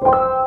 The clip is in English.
you